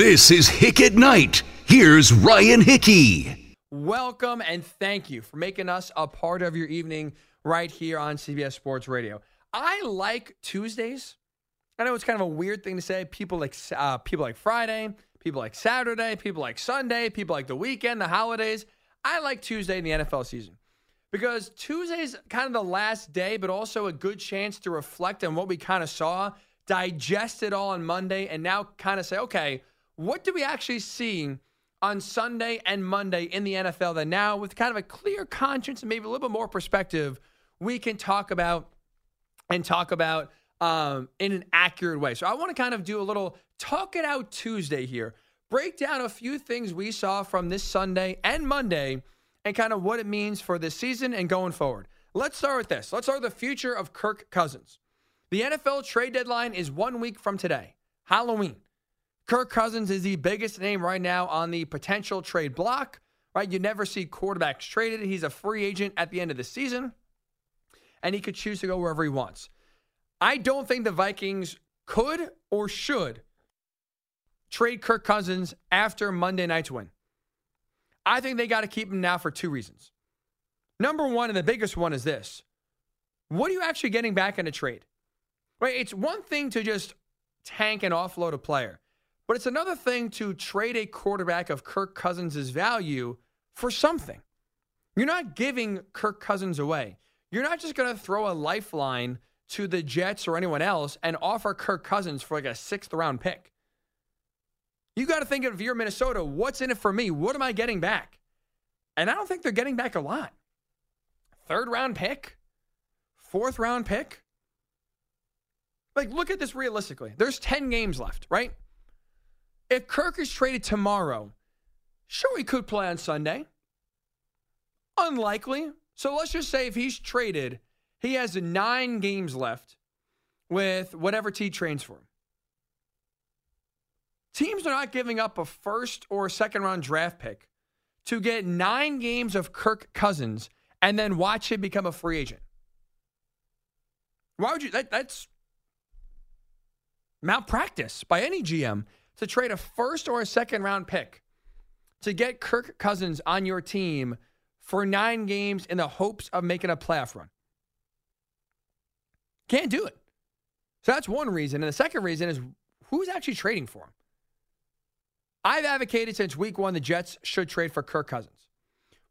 This is Hick at Night. Here's Ryan Hickey. Welcome and thank you for making us a part of your evening right here on CBS Sports Radio. I like Tuesdays. I know it's kind of a weird thing to say. People like uh, people like Friday, people like Saturday, people like Sunday, people like the weekend, the holidays. I like Tuesday in the NFL season because Tuesday's kind of the last day, but also a good chance to reflect on what we kind of saw, digest it all on Monday, and now kind of say, okay, what do we actually see on Sunday and Monday in the NFL that now, with kind of a clear conscience and maybe a little bit more perspective, we can talk about and talk about um, in an accurate way. So I want to kind of do a little talk it out Tuesday here, break down a few things we saw from this Sunday and Monday, and kind of what it means for this season and going forward. Let's start with this. Let's start with the future of Kirk Cousins. The NFL trade deadline is one week from today, Halloween. Kirk Cousins is the biggest name right now on the potential trade block, right? You never see quarterbacks traded. He's a free agent at the end of the season, and he could choose to go wherever he wants. I don't think the Vikings could or should trade Kirk Cousins after Monday night's win. I think they got to keep him now for two reasons. Number one, and the biggest one is this what are you actually getting back in a trade? Right? It's one thing to just tank and offload a player, but it's another thing to trade a quarterback of Kirk Cousins' value for something. You're not giving Kirk Cousins away. You're not just going to throw a lifeline to the Jets or anyone else and offer Kirk Cousins for like a sixth round pick. You got to think of if you're Minnesota, what's in it for me? What am I getting back? And I don't think they're getting back a lot. Third round pick, fourth round pick. Like, look at this realistically. There's 10 games left, right? If Kirk is traded tomorrow, sure, he could play on Sunday. Unlikely. So let's just say if he's traded he has nine games left with whatever T trains for him. Teams are not giving up a first or second round draft pick to get nine games of Kirk Cousins and then watch him become a free agent. Why would you? That, that's malpractice by any GM to trade a first or a second round pick to get Kirk Cousins on your team for nine games in the hopes of making a playoff run. Can't do it. So that's one reason. And the second reason is who's actually trading for him? I've advocated since week one the Jets should trade for Kirk Cousins.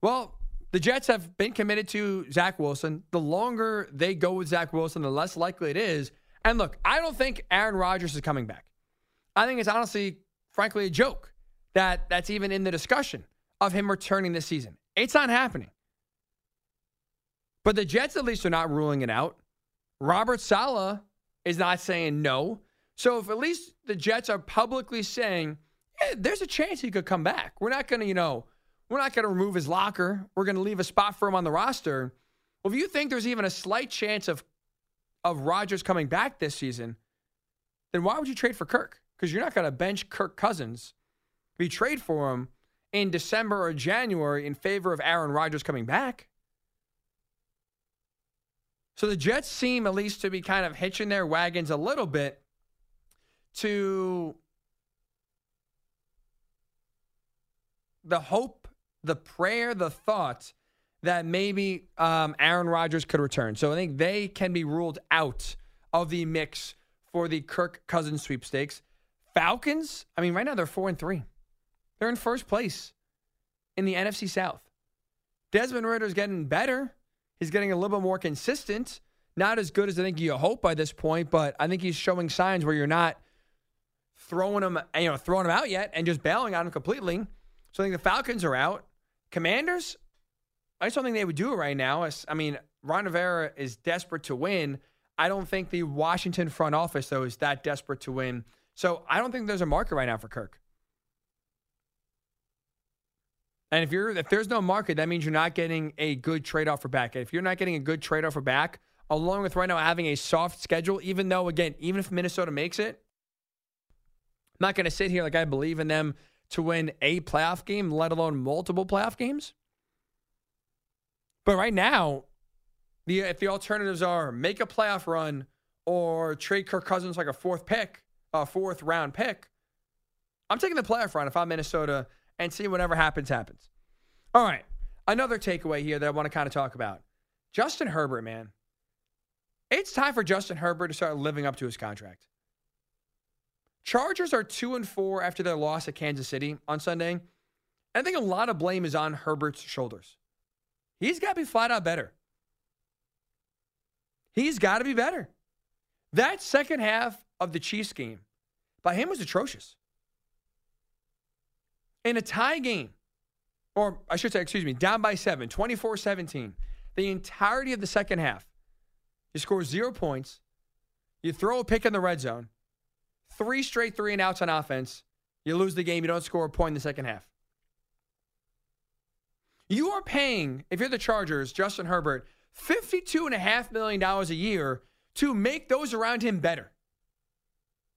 Well, the Jets have been committed to Zach Wilson. The longer they go with Zach Wilson, the less likely it is. And look, I don't think Aaron Rodgers is coming back. I think it's honestly, frankly, a joke that that's even in the discussion of him returning this season. It's not happening. But the Jets, at least, are not ruling it out. Robert Saleh is not saying no. So if at least the Jets are publicly saying, yeah, there's a chance he could come back. We're not going to, you know, we're not going to remove his locker. We're going to leave a spot for him on the roster. Well, if you think there's even a slight chance of of Rodgers coming back this season, then why would you trade for Kirk? Because you're not going to bench Kirk Cousins. You trade for him in December or January in favor of Aaron Rodgers coming back, so the Jets seem at least to be kind of hitching their wagons a little bit to the hope, the prayer, the thought that maybe um, Aaron Rodgers could return. So I think they can be ruled out of the mix for the Kirk Cousins sweepstakes. Falcons, I mean, right now they're four and three. They're in first place in the NFC South. Desmond Ridder's getting better. He's getting a little bit more consistent. Not as good as I think you hope by this point, but I think he's showing signs where you're not throwing him, you know, throwing him out yet and just bailing on him completely. So I think the Falcons are out. Commanders, I just don't think they would do it right now. I mean, Ron Rivera is desperate to win. I don't think the Washington front office, though, is that desperate to win. So I don't think there's a market right now for Kirk. And if you're if there's no market, that means you're not getting a good trade off for back. If you're not getting a good trade off for back, along with right now having a soft schedule, even though again, even if Minnesota makes it, I'm not going to sit here like I believe in them to win a playoff game, let alone multiple playoff games. But right now, the if the alternatives are make a playoff run or trade Kirk Cousins like a fourth pick, a fourth round pick, I'm taking the playoff run if I'm Minnesota and see whatever happens, happens. All right. Another takeaway here that I want to kind of talk about Justin Herbert, man. It's time for Justin Herbert to start living up to his contract. Chargers are two and four after their loss at Kansas City on Sunday. I think a lot of blame is on Herbert's shoulders. He's got to be flat out better. He's got to be better. That second half of the Chiefs game by him was atrocious. In a tie game, or I should say, excuse me, down by seven, 24 17, the entirety of the second half, you score zero points, you throw a pick in the red zone, three straight three and outs on offense, you lose the game, you don't score a point in the second half. You are paying, if you're the Chargers, Justin Herbert, $52.5 million a year to make those around him better.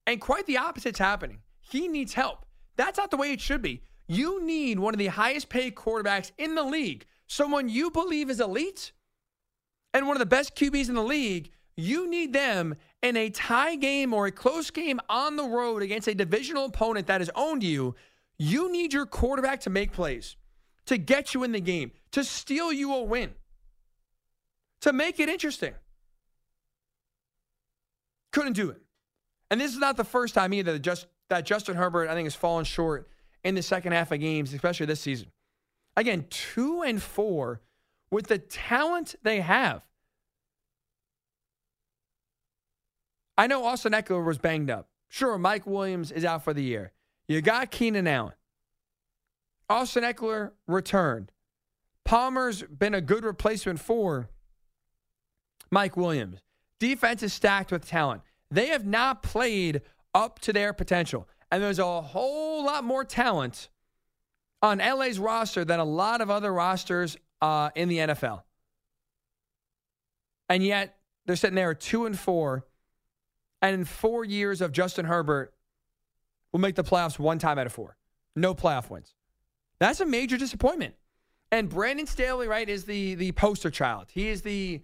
And quite the opposite's happening. He needs help. That's not the way it should be. You need one of the highest paid quarterbacks in the league, someone you believe is elite, and one of the best QBs in the league. You need them in a tie game or a close game on the road against a divisional opponent that has owned you. You need your quarterback to make plays to get you in the game, to steal you a win, to make it interesting. Couldn't do it. And this is not the first time either that, just, that Justin Herbert, I think, has fallen short in the second half of games, especially this season. Again, two and four with the talent they have. I know Austin Ekeler was banged up. Sure, Mike Williams is out for the year. You got Keenan Allen. Austin Ekeler returned. Palmer's been a good replacement for Mike Williams. Defense is stacked with talent. They have not played up to their potential. And there's a whole lot more talent on LA's roster than a lot of other rosters uh, in the NFL. And yet they're sitting there at two and four. And in four years of Justin Herbert, will make the playoffs one time out of four. No playoff wins. That's a major disappointment. And Brandon Staley, right, is the the poster child. He is the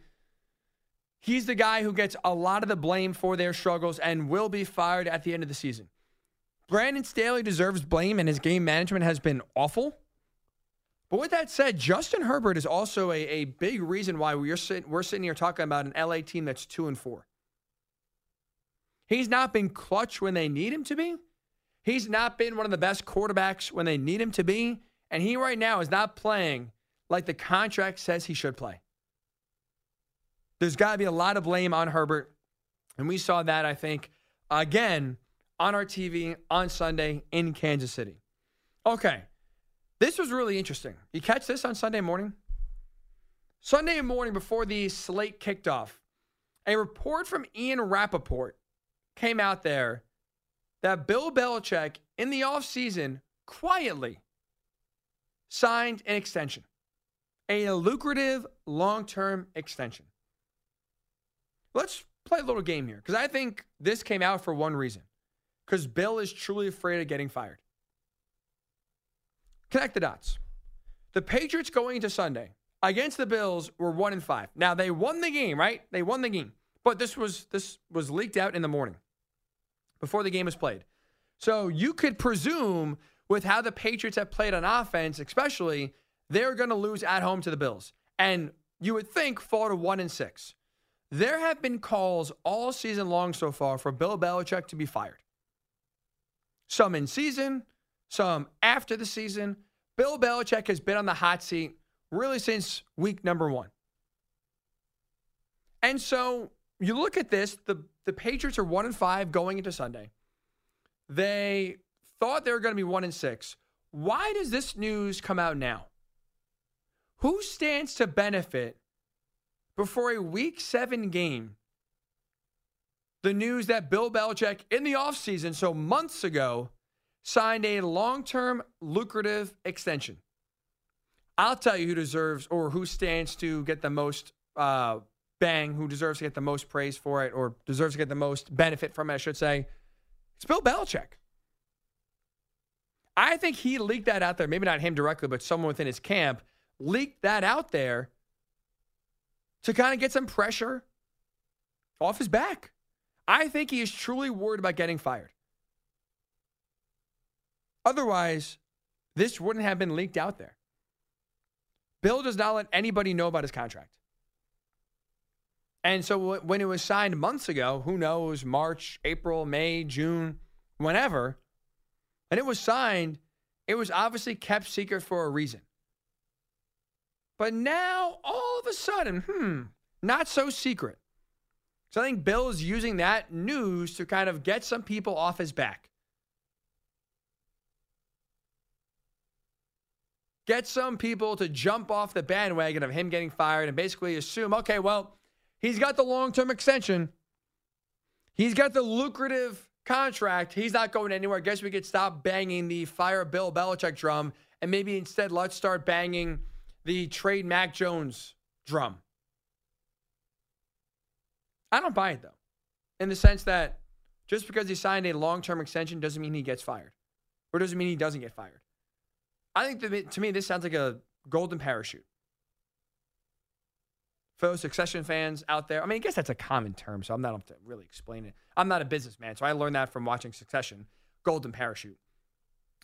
he's the guy who gets a lot of the blame for their struggles and will be fired at the end of the season. Brandon Staley deserves blame, and his game management has been awful. But with that said, Justin Herbert is also a, a big reason why we're, sit, we're sitting here talking about an LA team that's two and four. He's not been clutch when they need him to be. He's not been one of the best quarterbacks when they need him to be. And he right now is not playing like the contract says he should play. There's got to be a lot of blame on Herbert. And we saw that, I think, again on our TV on Sunday in Kansas City. Okay. This was really interesting. You catch this on Sunday morning? Sunday morning before the slate kicked off, a report from Ian Rapoport came out there that Bill Belichick in the offseason quietly signed an extension, a lucrative long term extension. Let's play a little game here because I think this came out for one reason because Bill is truly afraid of getting fired. Connect the dots. The Patriots going into Sunday against the Bills were one and five. Now they won the game, right? They won the game, but this was this was leaked out in the morning before the game was played. So you could presume with how the Patriots have played on offense, especially, they're going to lose at home to the Bills. And you would think fall to one and six. There have been calls all season long so far for Bill Belichick to be fired. Some in season, some after the season. Bill Belichick has been on the hot seat really since week number one. And so you look at this, the, the Patriots are one and five going into Sunday. They thought they were going to be one and six. Why does this news come out now? Who stands to benefit before a week seven game? The news that Bill Belichick in the offseason, so months ago, signed a long term lucrative extension. I'll tell you who deserves or who stands to get the most uh, bang, who deserves to get the most praise for it or deserves to get the most benefit from it, I should say. It's Bill Belichick. I think he leaked that out there. Maybe not him directly, but someone within his camp leaked that out there to kind of get some pressure off his back. I think he is truly worried about getting fired. Otherwise, this wouldn't have been leaked out there. Bill does not let anybody know about his contract. And so when it was signed months ago, who knows, March, April, May, June, whenever, and it was signed, it was obviously kept secret for a reason. But now, all of a sudden, hmm, not so secret. So I think Bill is using that news to kind of get some people off his back. Get some people to jump off the bandwagon of him getting fired and basically assume, okay, well, he's got the long term extension. He's got the lucrative contract. He's not going anywhere. I guess we could stop banging the fire Bill Belichick drum and maybe instead let's start banging the trade Mac Jones drum. I don't buy it though, in the sense that just because he signed a long term extension doesn't mean he gets fired or doesn't mean he doesn't get fired. I think that to me, this sounds like a golden parachute. For succession fans out there, I mean, I guess that's a common term, so I'm not to really explain it. I'm not a businessman, so I learned that from watching Succession, golden parachute.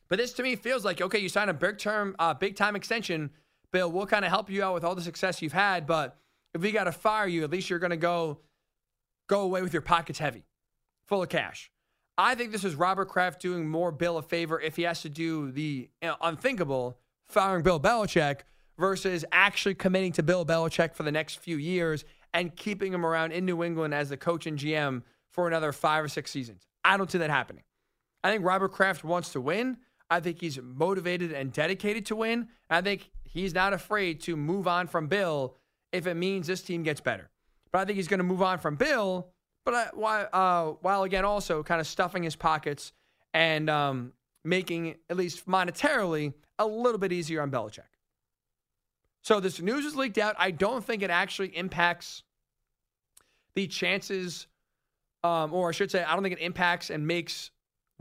But this to me feels like okay, you sign a big term, uh, big time extension. Bill, we'll kind of help you out with all the success you've had, but if we got to fire you, at least you're going to go go away with your pockets heavy, full of cash. I think this is Robert Kraft doing more Bill a favor if he has to do the unthinkable, firing Bill Belichick versus actually committing to Bill Belichick for the next few years and keeping him around in New England as the coach and GM for another five or six seasons. I don't see that happening. I think Robert Kraft wants to win. I think he's motivated and dedicated to win. I think he's not afraid to move on from Bill if it means this team gets better. But I think he's going to move on from Bill but uh, while again also kind of stuffing his pockets and um, making, at least monetarily, a little bit easier on Belichick. So this news is leaked out. I don't think it actually impacts the chances, um, or I should say, I don't think it impacts and makes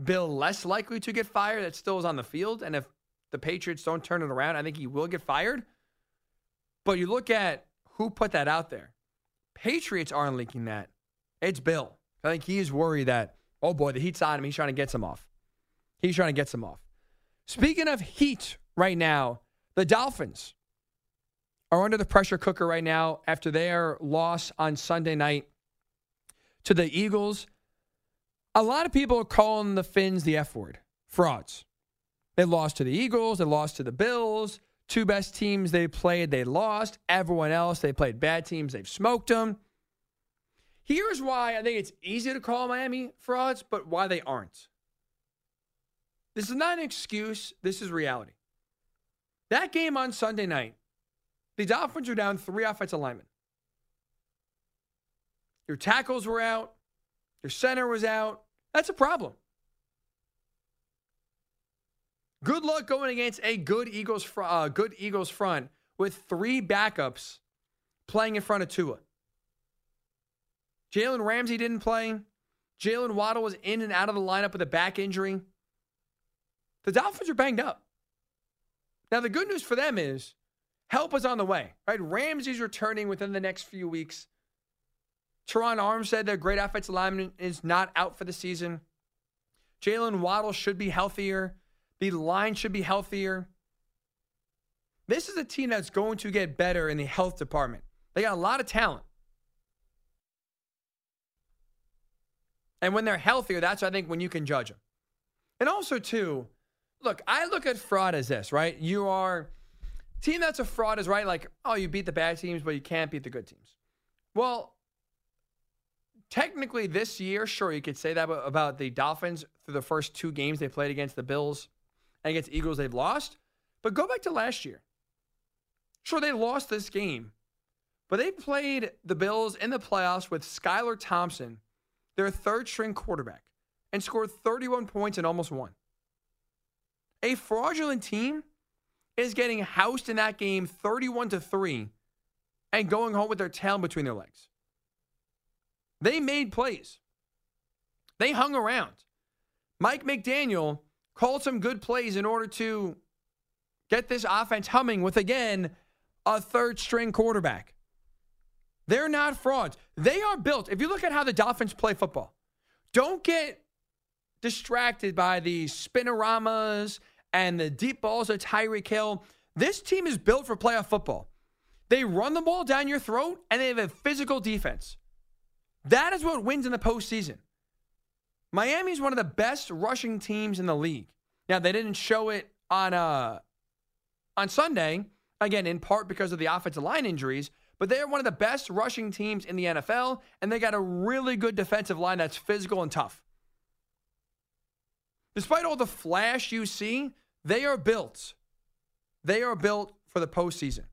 Bill less likely to get fired. That still is on the field. And if the Patriots don't turn it around, I think he will get fired. But you look at who put that out there. Patriots aren't leaking that. It's Bill. I think he's worried that, oh boy, the heat's on him. He's trying to get some off. He's trying to get some off. Speaking of heat right now, the Dolphins are under the pressure cooker right now after their loss on Sunday night to the Eagles. A lot of people are calling the Fins the F word frauds. They lost to the Eagles, they lost to the Bills. Two best teams they played, they lost. Everyone else, they played bad teams, they've smoked them. Here's why I think it's easy to call Miami frauds, but why they aren't. This is not an excuse. This is reality. That game on Sunday night, the Dolphins were down three offensive linemen. Your tackles were out. Your center was out. That's a problem. Good luck going against a good Eagles, fr- uh, good Eagles front with three backups playing in front of Tua. Jalen Ramsey didn't play. Jaylen Waddle was in and out of the lineup with a back injury. The Dolphins are banged up. Now, the good news for them is help is on the way, right? Ramsey's returning within the next few weeks. Terron Armstead, their great offensive lineman, is not out for the season. Jaylen Waddle should be healthier. The line should be healthier. This is a team that's going to get better in the health department. They got a lot of talent. And when they're healthier, that's I think when you can judge them. And also too, look, I look at fraud as this, right? You are team that's a fraud is right like, oh, you beat the bad teams, but you can't beat the good teams. Well, technically this year, sure, you could say that about the Dolphins through the first two games they played against the Bills and against Eagles, they've lost. But go back to last year. Sure, they lost this game, but they played the Bills in the playoffs with Skylar Thompson their third string quarterback, and scored 31 points and almost won. A fraudulent team is getting housed in that game 31 to 3 and going home with their tail between their legs. They made plays. They hung around. Mike McDaniel called some good plays in order to get this offense humming with, again, a third string quarterback. They're not frauds. They are built. If you look at how the Dolphins play football, don't get distracted by the spinoramas and the deep balls of Tyreek Hill. This team is built for playoff football. They run the ball down your throat and they have a physical defense. That is what wins in the postseason. Miami is one of the best rushing teams in the league. Now they didn't show it on uh on Sunday, again in part because of the offensive line injuries, but they're one of the best rushing teams in the NFL, and they got a really good defensive line that's physical and tough. Despite all the flash you see, they are built. They are built for the postseason.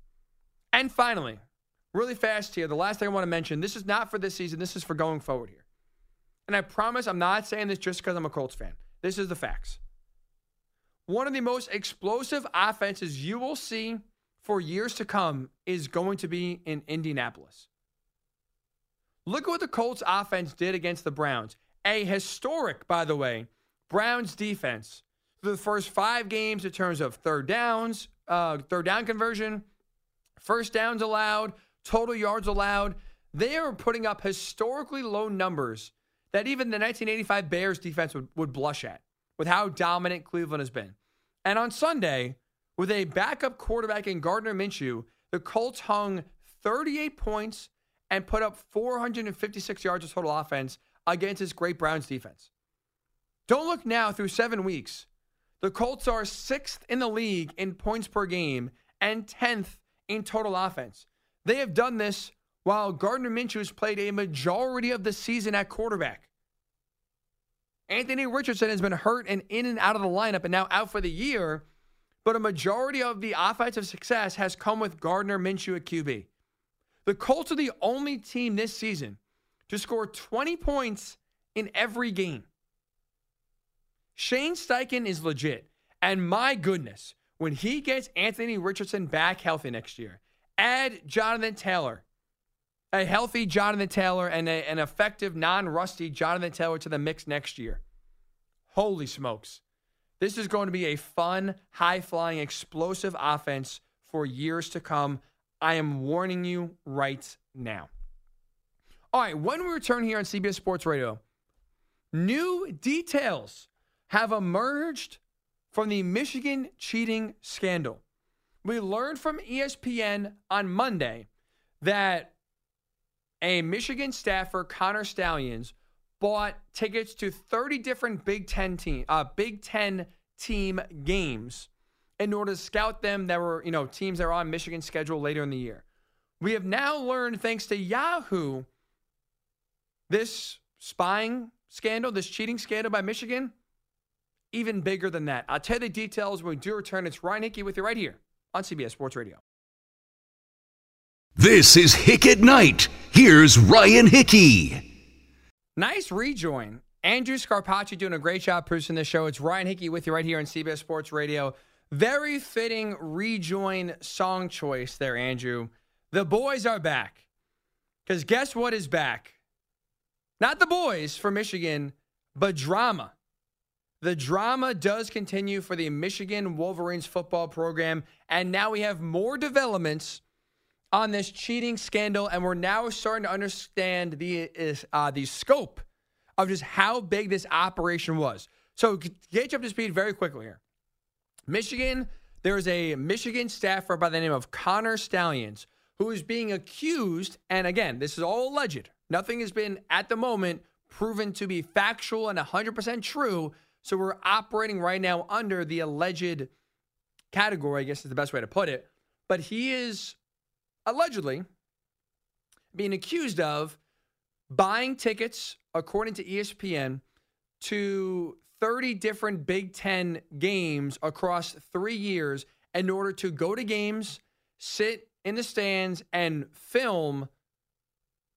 And finally, really fast here, the last thing I want to mention this is not for this season, this is for going forward here. And I promise I'm not saying this just because I'm a Colts fan. This is the facts. One of the most explosive offenses you will see for years to come is going to be in Indianapolis. Look at what the Colts offense did against the Browns. A historic, by the way, Browns defense. The first five games in terms of third downs, uh, third down conversion, first downs allowed, total yards allowed. They are putting up historically low numbers that even the 1985 Bears defense would, would blush at with how dominant Cleveland has been. And on Sunday, with a backup quarterback in Gardner Minshew, the Colts hung 38 points and put up 456 yards of total offense against this great Browns defense. Don't look now through seven weeks. The Colts are sixth in the league in points per game and 10th in total offense. They have done this while Gardner Minshew has played a majority of the season at quarterback. Anthony Richardson has been hurt and in and out of the lineup and now out for the year, but a majority of the offensive success has come with Gardner Minshew at QB. The Colts are the only team this season to score 20 points in every game. Shane Steichen is legit. And my goodness, when he gets Anthony Richardson back healthy next year, add Jonathan Taylor, a healthy Jonathan Taylor, and a, an effective, non rusty Jonathan Taylor to the mix next year. Holy smokes. This is going to be a fun, high flying, explosive offense for years to come. I am warning you right now. All right, when we return here on CBS Sports Radio, new details have emerged from the Michigan cheating scandal. We learned from ESPN on Monday that a Michigan staffer, Connor Stalions, bought tickets to 30 different Big Ten team, uh, Big Ten team games in order to scout them that were, you know, teams that are on Michigan's schedule later in the year. We have now learned, thanks to Yahoo, this spying scandal, this cheating scandal by Michigan, even bigger than that. I'll tell you the details when we do return. It's Ryan Hickey with you right here on CBS Sports Radio. This is Hick at Night. Here's Ryan Hickey. Nice rejoin. Andrew Scarpacci doing a great job producing this show. It's Ryan Hickey with you right here on CBS Sports Radio. Very fitting rejoin song choice there, Andrew. The boys are back. Because guess what is back? Not the boys from Michigan, but drama. The drama does continue for the Michigan Wolverines football program. And now we have more developments on this cheating scandal. And we're now starting to understand the, uh, the scope of just how big this operation was. So, get you up to speed very quickly here. Michigan, there is a Michigan staffer by the name of Connor Stalions who is being accused. And again, this is all alleged. Nothing has been at the moment proven to be factual and 100% true so we're operating right now under the alleged category, I guess is the best way to put it. But he is allegedly being accused of buying tickets, according to ESPN, to 30 different Big Ten games across three years in order to go to games, sit in the stands, and film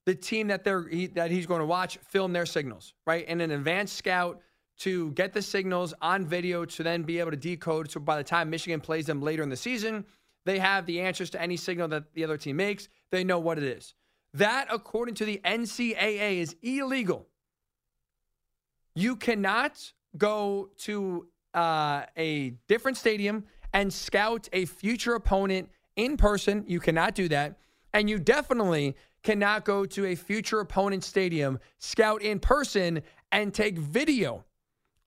the team that they're he, that he's going to watch, film their signals, right? And an advanced scout to get the signals on video to then be able to decode. So by the time Michigan plays them later in the season, they have the answers to any signal that the other team makes. They know what it is. That, according to the NCAA, is illegal. You cannot go to uh, a different stadium and scout a future opponent in person. You cannot do that. And you definitely cannot go to a future opponent stadium, scout in person, and take video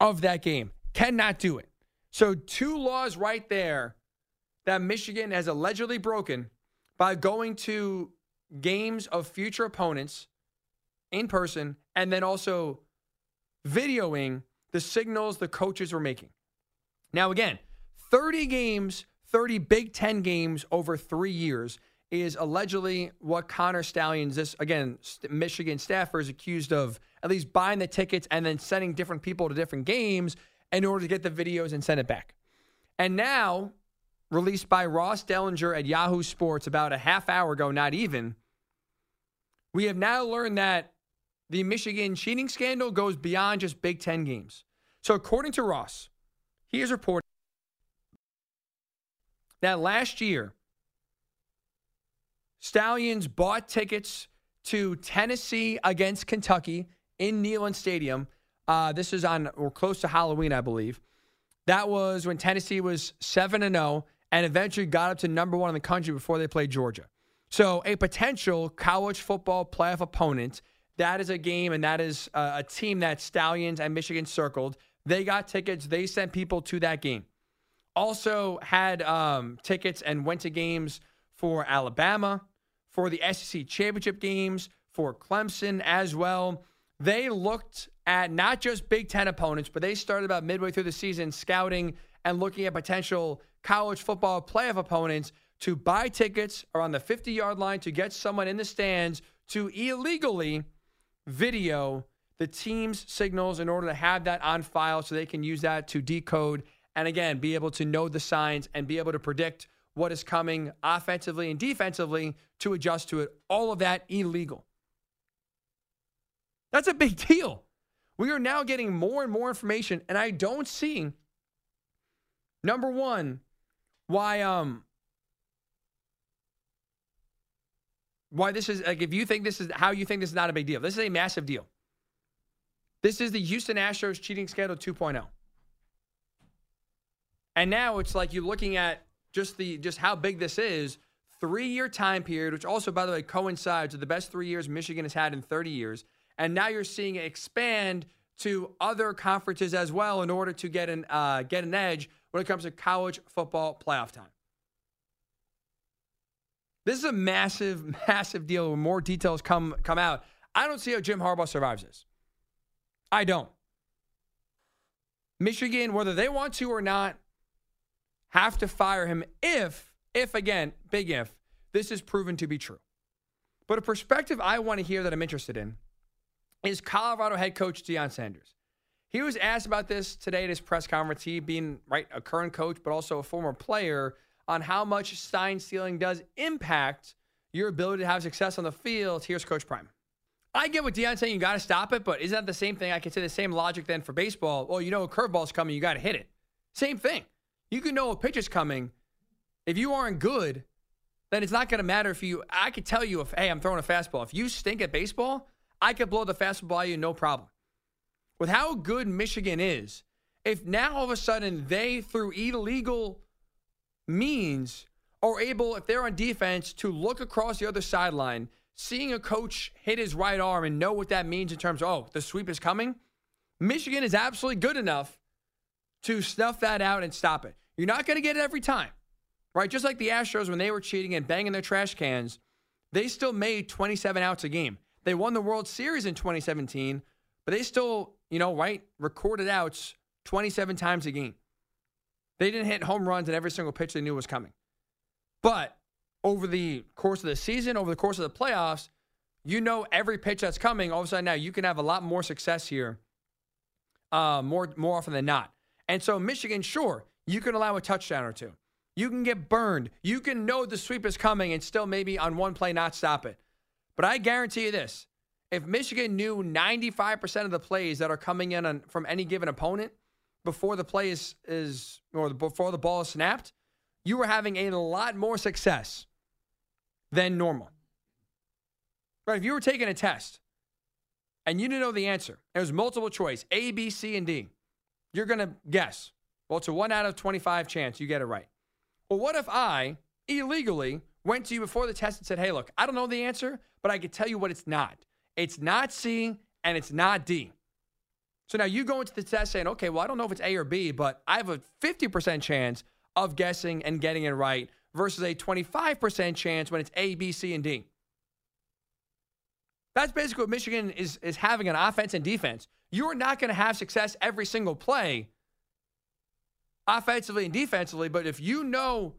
of that game. Cannot do it. So, two laws right there that Michigan has allegedly broken by going to games of future opponents in person and then also videoing the signals the coaches were making. Now, again, 30 games, 30 Big Ten games over three years is allegedly what Connor Stalions, this again, Michigan staffer, is accused of at least buying the tickets and then sending different people to different games in order to get the videos and send it back. And now, released by Ross Dellenger at Yahoo Sports about a half hour ago, not even, we have now learned that the Michigan cheating scandal goes beyond just Big Ten games. So, according to Ross, he is reporting that last year, Stalions bought tickets to Tennessee against Kentucky in Neyland Stadium. Uh, this is on or close to Halloween, I believe. That was when Tennessee was seven and zero, oh and eventually got up to number one in the country before they played Georgia. So, a potential college football playoff opponent. That is a game, and that is a, a team that Stalions and Michigan circled. They got tickets. They sent people to that game. Also had um, tickets and went to games for Alabama, for the SEC championship games, for Clemson as well. They looked at not just Big Ten opponents, but they started about midway through the season scouting and looking at potential college football playoff opponents to buy tickets around the 50 yard line to get someone in the stands to illegally video the team's signals in order to have that on file so they can use that to decode and again be able to know the signs and be able to predict what is coming offensively and defensively to adjust to it. All of that illegal. That's a big deal. We are now getting more and more information, and I don't see number one why um why this is like if you think this is how you think this is not a big deal. This is a massive deal. This is the Houston Astros cheating scandal 2.0. And now it's like you're looking at just the just how big this is. Three year time period, which also, by the way, coincides with the best three years Michigan has had in 30 years. And now you're seeing it expand to other conferences as well in order to get an uh, get an edge when it comes to college football playoff time. This is a massive, massive deal. When more details come come out, I don't see how Jim Harbaugh survives this. I don't. Michigan, whether they want to or not, have to fire him if, if again, big if, this is proven to be true. But a perspective I want to hear that I'm interested in is Colorado head coach Deion Sanders. He was asked about this today at his press conference. He being right a current coach, but also a former player on how much sign stealing does impact your ability to have success on the field. Here's Coach Prime. I get what Deion's saying, you got to stop it, but isn't that the same thing? I could say the same logic then for baseball. Well, you know a curveball's coming, you got to hit it. Same thing. You can know a pitch is coming. If you aren't good, then it's not going to matter if you. I could tell you if, hey, I'm throwing a fastball. If you stink at baseball, I could blow the fastball you, no problem. With how good Michigan is, if now all of a sudden they, through illegal means are able, if they're on defense, to look across the other sideline, seeing a coach hit his right arm and know what that means in terms of, oh, the sweep is coming. Michigan is absolutely good enough to snuff that out and stop it. You're not going to get it every time, right? Just like the Astros when they were cheating and banging their trash cans, they still made 27 outs a game. They won the World Series in 2017, but they still, you know, right, recorded outs 27 times a game. They didn't hit home runs in every single pitch they knew was coming. But over the course of the season, over the course of the playoffs, you know every pitch that's coming. All of a sudden now you can have a lot more success here, uh, more more often than not. And so Michigan, sure, you can allow a touchdown or two. You can get burned. You can know the sweep is coming and still maybe on one play not stop it. But I guarantee you this: if Michigan knew 95% of the plays that are coming in on, from any given opponent, before the play is, is or before the ball is snapped, you were having a lot more success than normal. Right? If you were taking a test and you didn't know the answer, it was multiple choice A, B, C, and D, you're going to guess. Well, it's a one out of 25 chance you get it right. Well, what if I illegally went to you before the test and said, hey, look, I don't know the answer, but I can tell you what it's not. It's not C and it's not D. So now you go into the test saying, okay, well, I don't know if it's A or B, but I have a 50% chance of guessing and getting it right versus a 25% chance when it's A, B, C, and D. That's basically what Michigan is, is having on offense and defense. You're not going to have success every single play, offensively and defensively, but if you know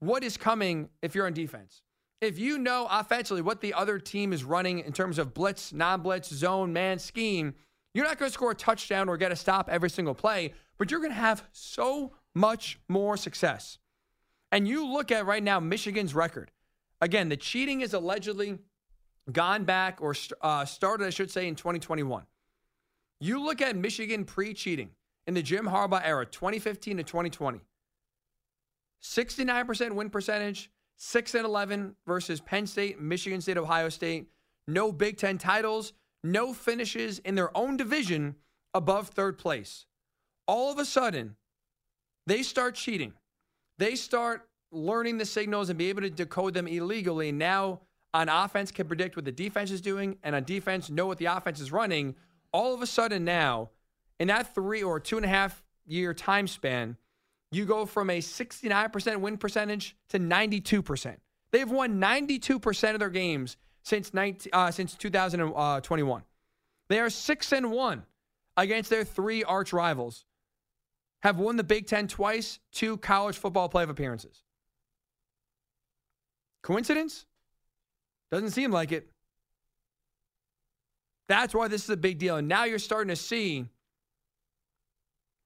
what is coming if you're on defense, if you know offensively what the other team is running in terms of blitz, non blitz, zone, man, scheme, you're not going to score a touchdown or get a stop every single play, but you're going to have so much more success. And you look at right now Michigan's record. Again, the cheating is allegedly gone back or uh, started, I should say, in 2021. You look at Michigan pre cheating in the Jim Harbaugh era, 2015 to 2020. 69% win percentage, 6 and 11 versus Penn State, Michigan State, Ohio State. No Big Ten titles, no finishes in their own division above third place. All of a sudden, they start cheating. They start learning the signals and be able to decode them illegally. Now, on offense, can predict what the defense is doing, and on defense, know what the offense is running. All of a sudden, now, in that three or two and a half year time span, you go from a 69% win percentage to 92%. They've won 92% of their games since 19, uh, since 2021. They are 6 and 1 against their three arch rivals. Have won the Big 10 twice, two college football playoff appearances. Coincidence? Doesn't seem like it. That's why this is a big deal. And now you're starting to see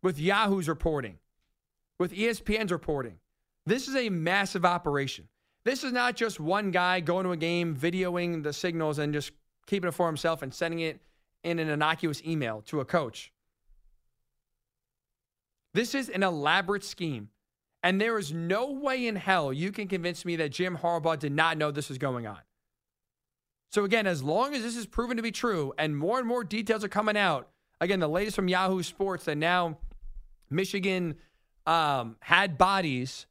with Yahoo's reporting, with ESPN's reporting. This is a massive operation. This is not just one guy going to a game, videoing the signals, and just keeping it for himself and sending it in an innocuous email to a coach. This is an elaborate scheme. And there is no way in hell you can convince me that Jim Harbaugh did not know this was going on. So, again, as long as this is proven to be true and more and more details are coming out, again, the latest from Yahoo Sports that now Michigan um, had bodies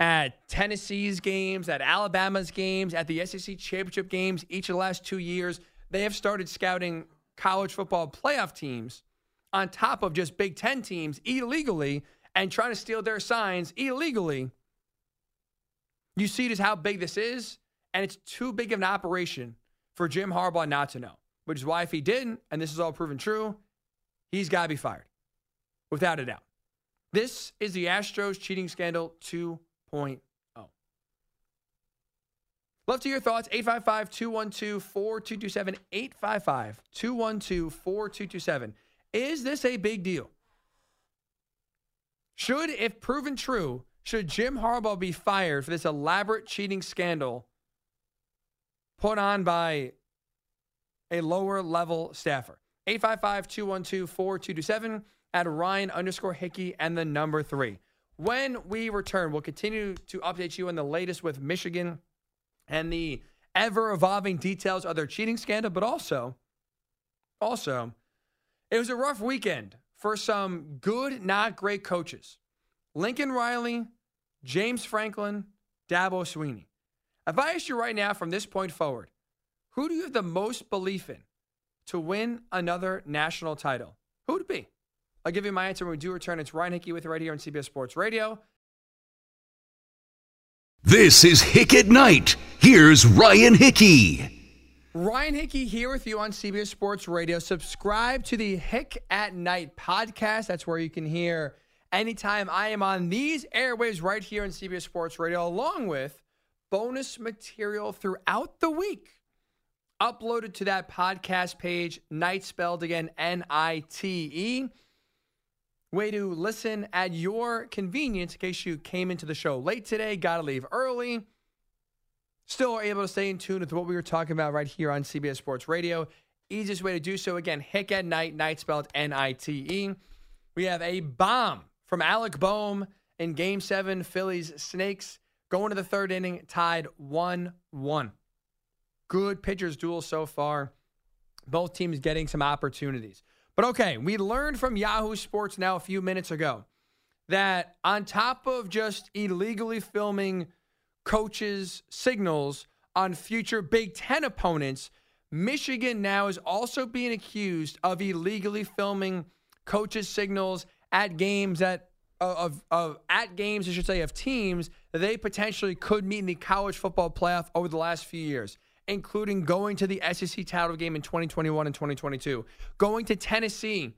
at Tennessee's games, at Alabama's games, at the SEC championship games each of the last two years. They have started scouting college football playoff teams on top of just Big Ten teams illegally and trying to steal their signs illegally. You see just how big this is, and it's too big of an operation for Jim Harbaugh not to know. Which is why if he didn't, and this is all proven true, he's got to be fired without a doubt. This is the Astros cheating scandal 2.0. Love to hear your thoughts. 855 212 4227. 855 212 4227. Is this a big deal? Should, if proven true, should Jim Harbaugh be fired for this elaborate cheating scandal put on by a lower level staffer? 855 212 4227 at Ryan underscore Hickey and the number three. When we return, we'll continue to update you on the latest with Michigan and the ever evolving details of their cheating scandal, but also, also, it was a rough weekend for some good, not great coaches. Lincoln Riley, James Franklin, Dabo Swinney. If I ask you right now from this point forward, who do you have the most belief in to win another national title? Who would it be? I'll give you my answer when we do return. It's Ryan Hickey with you right here on CBS Sports Radio. This is Hick at Night. Here's Ryan Hickey. Ryan Hickey here with you on CBS Sports Radio. Subscribe to the Hick at Night podcast. That's where you can hear anytime I am on these airwaves right here on CBS Sports Radio, along with bonus material throughout the week uploaded to that podcast page. Night spelled again N I T E way to listen at your convenience in case you came into the show late today, got to leave early. Still are able to stay in tune with what we were talking about right here on CBS Sports Radio. Easiest way to do so, again, Hick at Night, night spelled N I T E. We have a bomb from Alec Bohm in game seven, Phillies Snakes going to the third inning, tied 1 1. Good pitchers' duel so far. Both teams getting some opportunities. But okay, we learned from Yahoo Sports now a few minutes ago that on top of just illegally filming coaches' signals on future Big Ten opponents, Michigan now is also being accused of illegally filming coaches' signals at games that uh, of, of at games, I should say, of teams that they potentially could meet in the college football playoff over the last few years, including going to the SEC title game in 2021 and 2022, going to Tennessee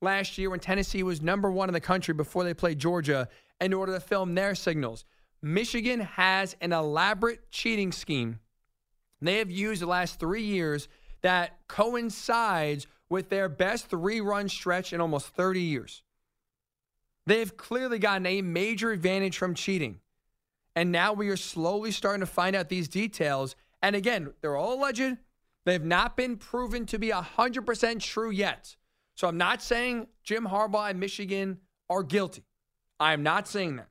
last year when Tennessee was number one in the country before they played Georgia in order to film their signals. Michigan has an elaborate cheating scheme they have used the last three years that coincides with their best three run stretch in almost 30 years. They have clearly gotten a major advantage from cheating. And now we are slowly starting to find out these details. And again, they're all alleged. They have not been proven to be 100% true yet. So I'm not saying Jim Harbaugh and Michigan are guilty. I am not saying that.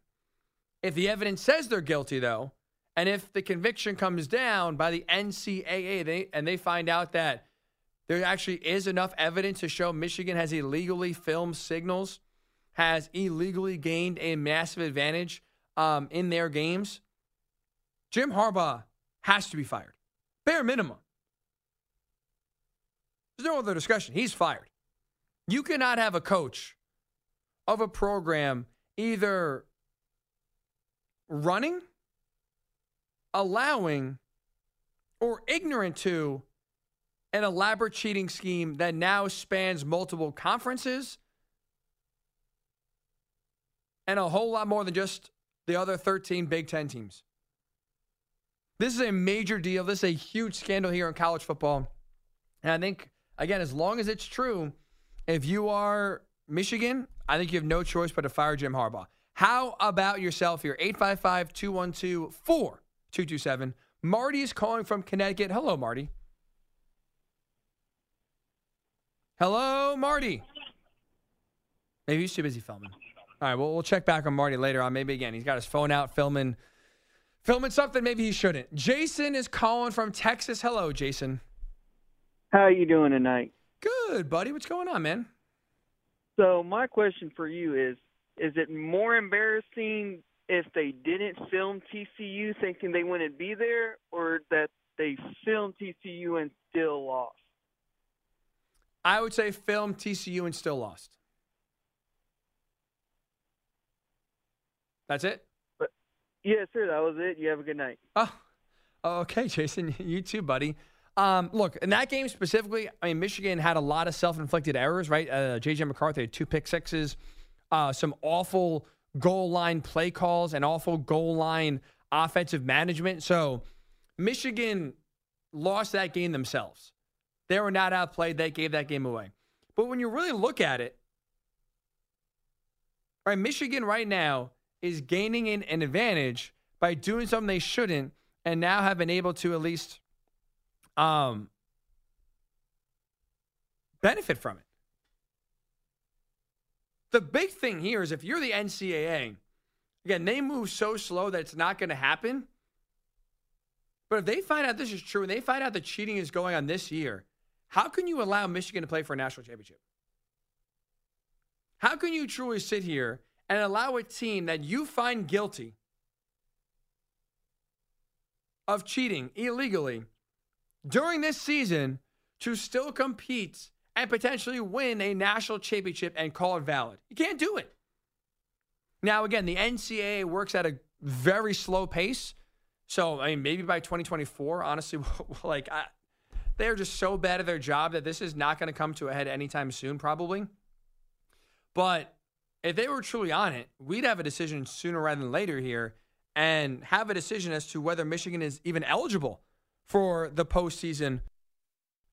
If the evidence says they're guilty, though, and if the conviction comes down by the NCAA they, and they find out that there actually is enough evidence to show Michigan has illegally filmed signals, has illegally gained a massive advantage um, in their games, Jim Harbaugh has to be fired. Bare minimum. There's no other discussion. He's fired. You cannot have a coach of a program either running, allowing, or ignorant to an elaborate cheating scheme that now spans multiple conferences and a whole lot more than just the other 13 Big Ten teams. This is a major deal. This is a huge scandal here in college football. And I think, again, as long as it's true, if you are Michigan, I think you have no choice but to fire Jim Harbaugh. How about yourself here? 855 212 4227. Marty is calling from Connecticut. Hello, Marty. Hello, Marty. Maybe he's too busy filming. All right, well, we'll check back on Marty later on. Maybe again, he's got his phone out filming, filming something. Maybe he shouldn't. Jason is calling from Texas. Hello, Jason. How are you doing tonight? Good, buddy. What's going on, man? So my question for you is: Is it more embarrassing if they didn't film TCU thinking they wouldn't be there, or that they filmed TCU and still lost? I would say film TCU and still lost. That's it? Yes, sir. That was it. You have a good night. Oh, okay, Jason. You too, buddy. Um, look, in that game specifically, I mean, Michigan had a lot of self inflicted errors, right? Uh, J.J. McCarthy had two pick sixes, uh, some awful goal line play calls, and awful goal line offensive management. So Michigan lost that game themselves. They were not outplayed. They gave that game away. But when you really look at it, right, Michigan right now is gaining an, an advantage by doing something they shouldn't and now have been able to at least um, benefit from it. The big thing here is if you're the NCAA, again, they move so slow that it's not going to happen. But if they find out this is true and they find out the cheating is going on this year, how can you allow Michigan to play for a national championship? How can you truly sit here and allow a team that you find guilty of cheating illegally during this season to still compete and potentially win a national championship and call it valid. You can't do it. Now, again, the NCAA works at a very slow pace. So, I mean, maybe by 2024, honestly, like, I, they're just so bad at their job that this is not going to come to a head anytime soon, probably. But if they were truly on it, we'd have a decision sooner rather than later here and have a decision as to whether Michigan is even eligible for the postseason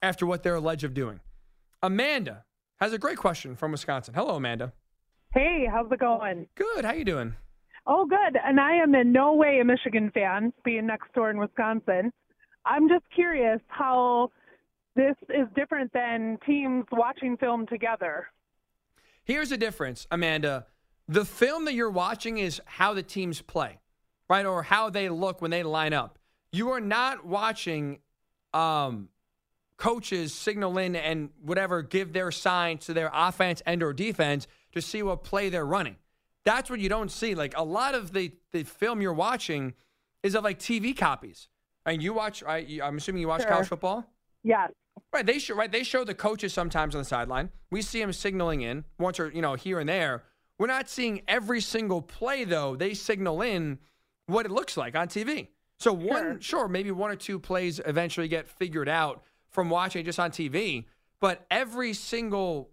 after what they're alleged of doing. Amanda has a great question from Wisconsin. Hello, Amanda. Hey, how's it going? Good. How you doing? Oh, good. And I am in no way a Michigan fan, being next door in Wisconsin. I'm just curious how this is different than teams watching film together. Here's the difference, Amanda. The film that you're watching is how the teams play, right? Or how they look when they line up. You are not watching um, coaches signal in and whatever give their signs to their offense and or defense to see what play they're running. That's what you don't see. Like a lot of the, the film you're watching is of like TV copies. And you watch, I, I'm assuming you watch sure. college football? Yes. Right, they show right. They show the coaches sometimes on the sideline. We see them signaling in once or you know here and there. We're not seeing every single play though. They signal in what it looks like on TV. So one, sure, maybe one or two plays eventually get figured out from watching just on TV, but every single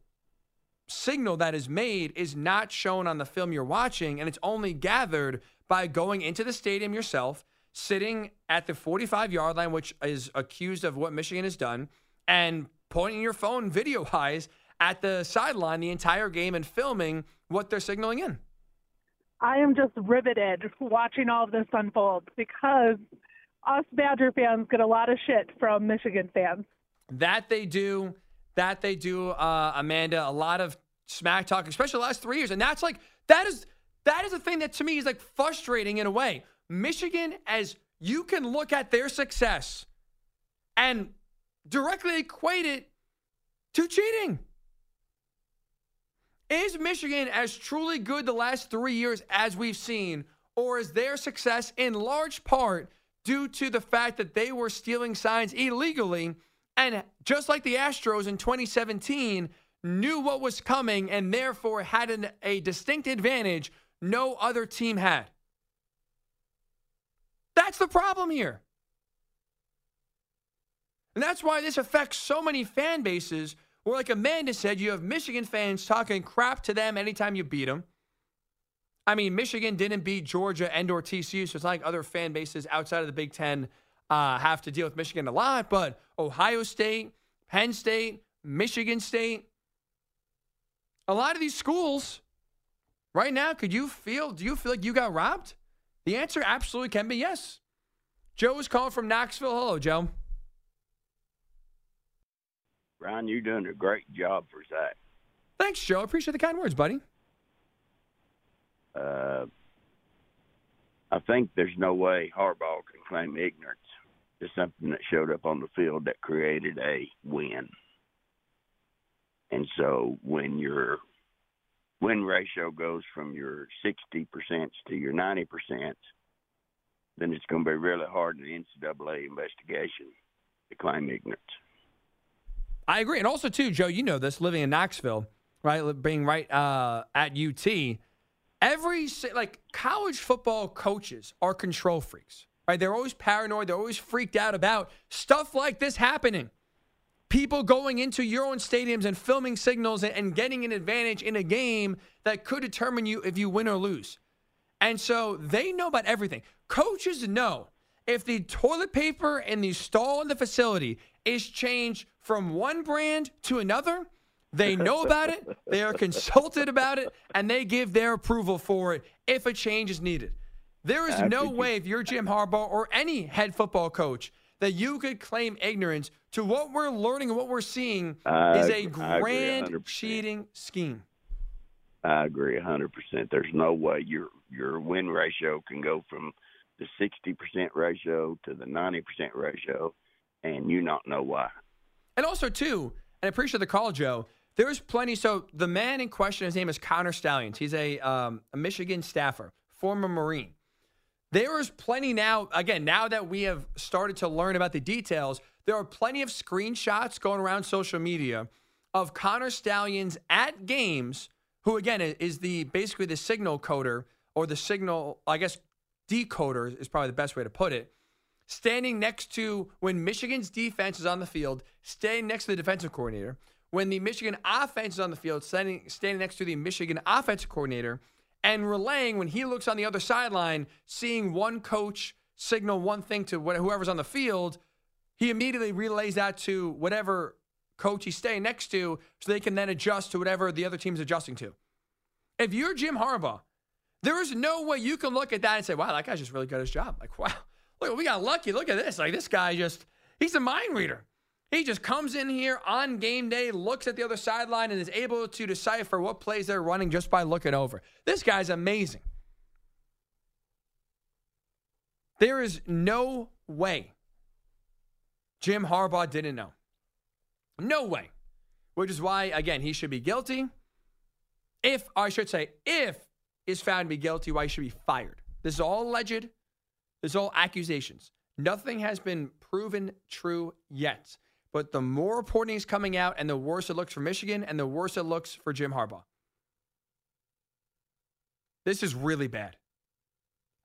signal that is made is not shown on the film you're watching, and it's only gathered by going into the stadium yourself, sitting at the 45 yard line, which is accused of what Michigan has done, and pointing your phone video wise at the sideline the entire game and filming what they're signaling in. I am just riveted watching all of this unfold because us Badger fans get a lot of shit from Michigan fans. That they do. That they do, uh, Amanda. A lot of smack talk, especially the last three years, and that's like that is that is a thing that to me is like frustrating in a way. Michigan, as you can look at their success and directly equate it to cheating. Is Michigan as truly good the last three years as we've seen, or is their success in large part due to the fact that they were stealing signs illegally and just like the Astros in 2017 knew what was coming and therefore had an, a distinct advantage no other team had? That's the problem here. And that's why this affects so many fan bases where, like Amanda said, you have Michigan fans talking crap to them anytime you beat them. I mean, Michigan didn't beat Georgia and or TCU, so it's not like other fan bases outside of the Big Ten uh, have to deal with Michigan a lot. But Ohio State, Penn State, Michigan State, a lot of these schools right now, could you feel, do you feel like you got robbed? The answer absolutely can be yes. Joe is calling from Knoxville. Hello, Joe. Ryan, you're doing a great job for Zach. Thanks, Joe. I appreciate the kind words, buddy. Uh, I think there's no way Harbaugh can claim ignorance to something that showed up on the field that created a win. And so when your win ratio goes from your 60% to your 90%, then it's going to be really hard in the NCAA investigation to claim ignorance. I agree. And also, too, Joe, you know this, living in Knoxville, right? Being right uh, at UT, every, like, college football coaches are control freaks, right? They're always paranoid. They're always freaked out about stuff like this happening. People going into your own stadiums and filming signals and getting an advantage in a game that could determine you if you win or lose. And so they know about everything. Coaches know if the toilet paper in the stall in the facility is changed from one brand to another, they know about it, they are consulted about it, and they give their approval for it if a change is needed. There is no way if you're Jim Harbaugh or any head football coach that you could claim ignorance to what we're learning and what we're seeing is a grand cheating scheme. I agree 100%. There's no way your your win ratio can go from the 60% ratio to the 90% ratio and you not know why. And also, too, and I appreciate the call, Joe. There's plenty. So the man in question, his name is Connor Stalions. He's a, um, a Michigan staffer, former Marine. There is plenty now. Again, now that we have started to learn about the details, there are plenty of screenshots going around social media of Connor Stalions at games. Who again is the basically the signal coder or the signal, I guess, decoder is probably the best way to put it standing next to when Michigan's defense is on the field, standing next to the defensive coordinator. When the Michigan offense is on the field, standing, standing next to the Michigan offensive coordinator, and relaying when he looks on the other sideline, seeing one coach signal one thing to whoever's on the field, he immediately relays that to whatever coach he's staying next to so they can then adjust to whatever the other team's adjusting to. If you're Jim Harbaugh, there is no way you can look at that and say, wow, that guy's just really good at his job. Like, wow, Look, we got lucky. Look at this. Like this guy just he's a mind reader. He just comes in here on game day, looks at the other sideline, and is able to decipher what plays they're running just by looking over. This guy's amazing. There is no way Jim Harbaugh didn't know. No way. Which is why, again, he should be guilty. If, I should say, if is found to be guilty, why he should be fired. This is all alleged. This all accusations. Nothing has been proven true yet. but the more reporting is coming out and the worse it looks for Michigan and the worse it looks for Jim Harbaugh. This is really bad.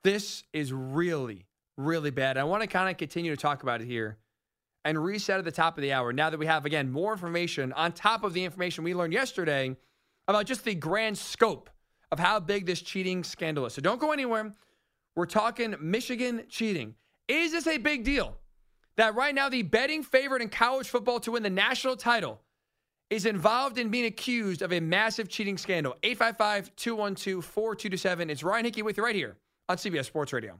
This is really, really bad. I want to kind of continue to talk about it here and reset at the top of the hour now that we have, again, more information on top of the information we learned yesterday about just the grand scope of how big this cheating scandal is. So don't go anywhere. We're talking Michigan cheating. Is this a big deal? That right now, the betting favorite in college football to win the national title is involved in being accused of a massive cheating scandal. 855 212 4227. It's Ryan Hickey with you right here on CBS Sports Radio.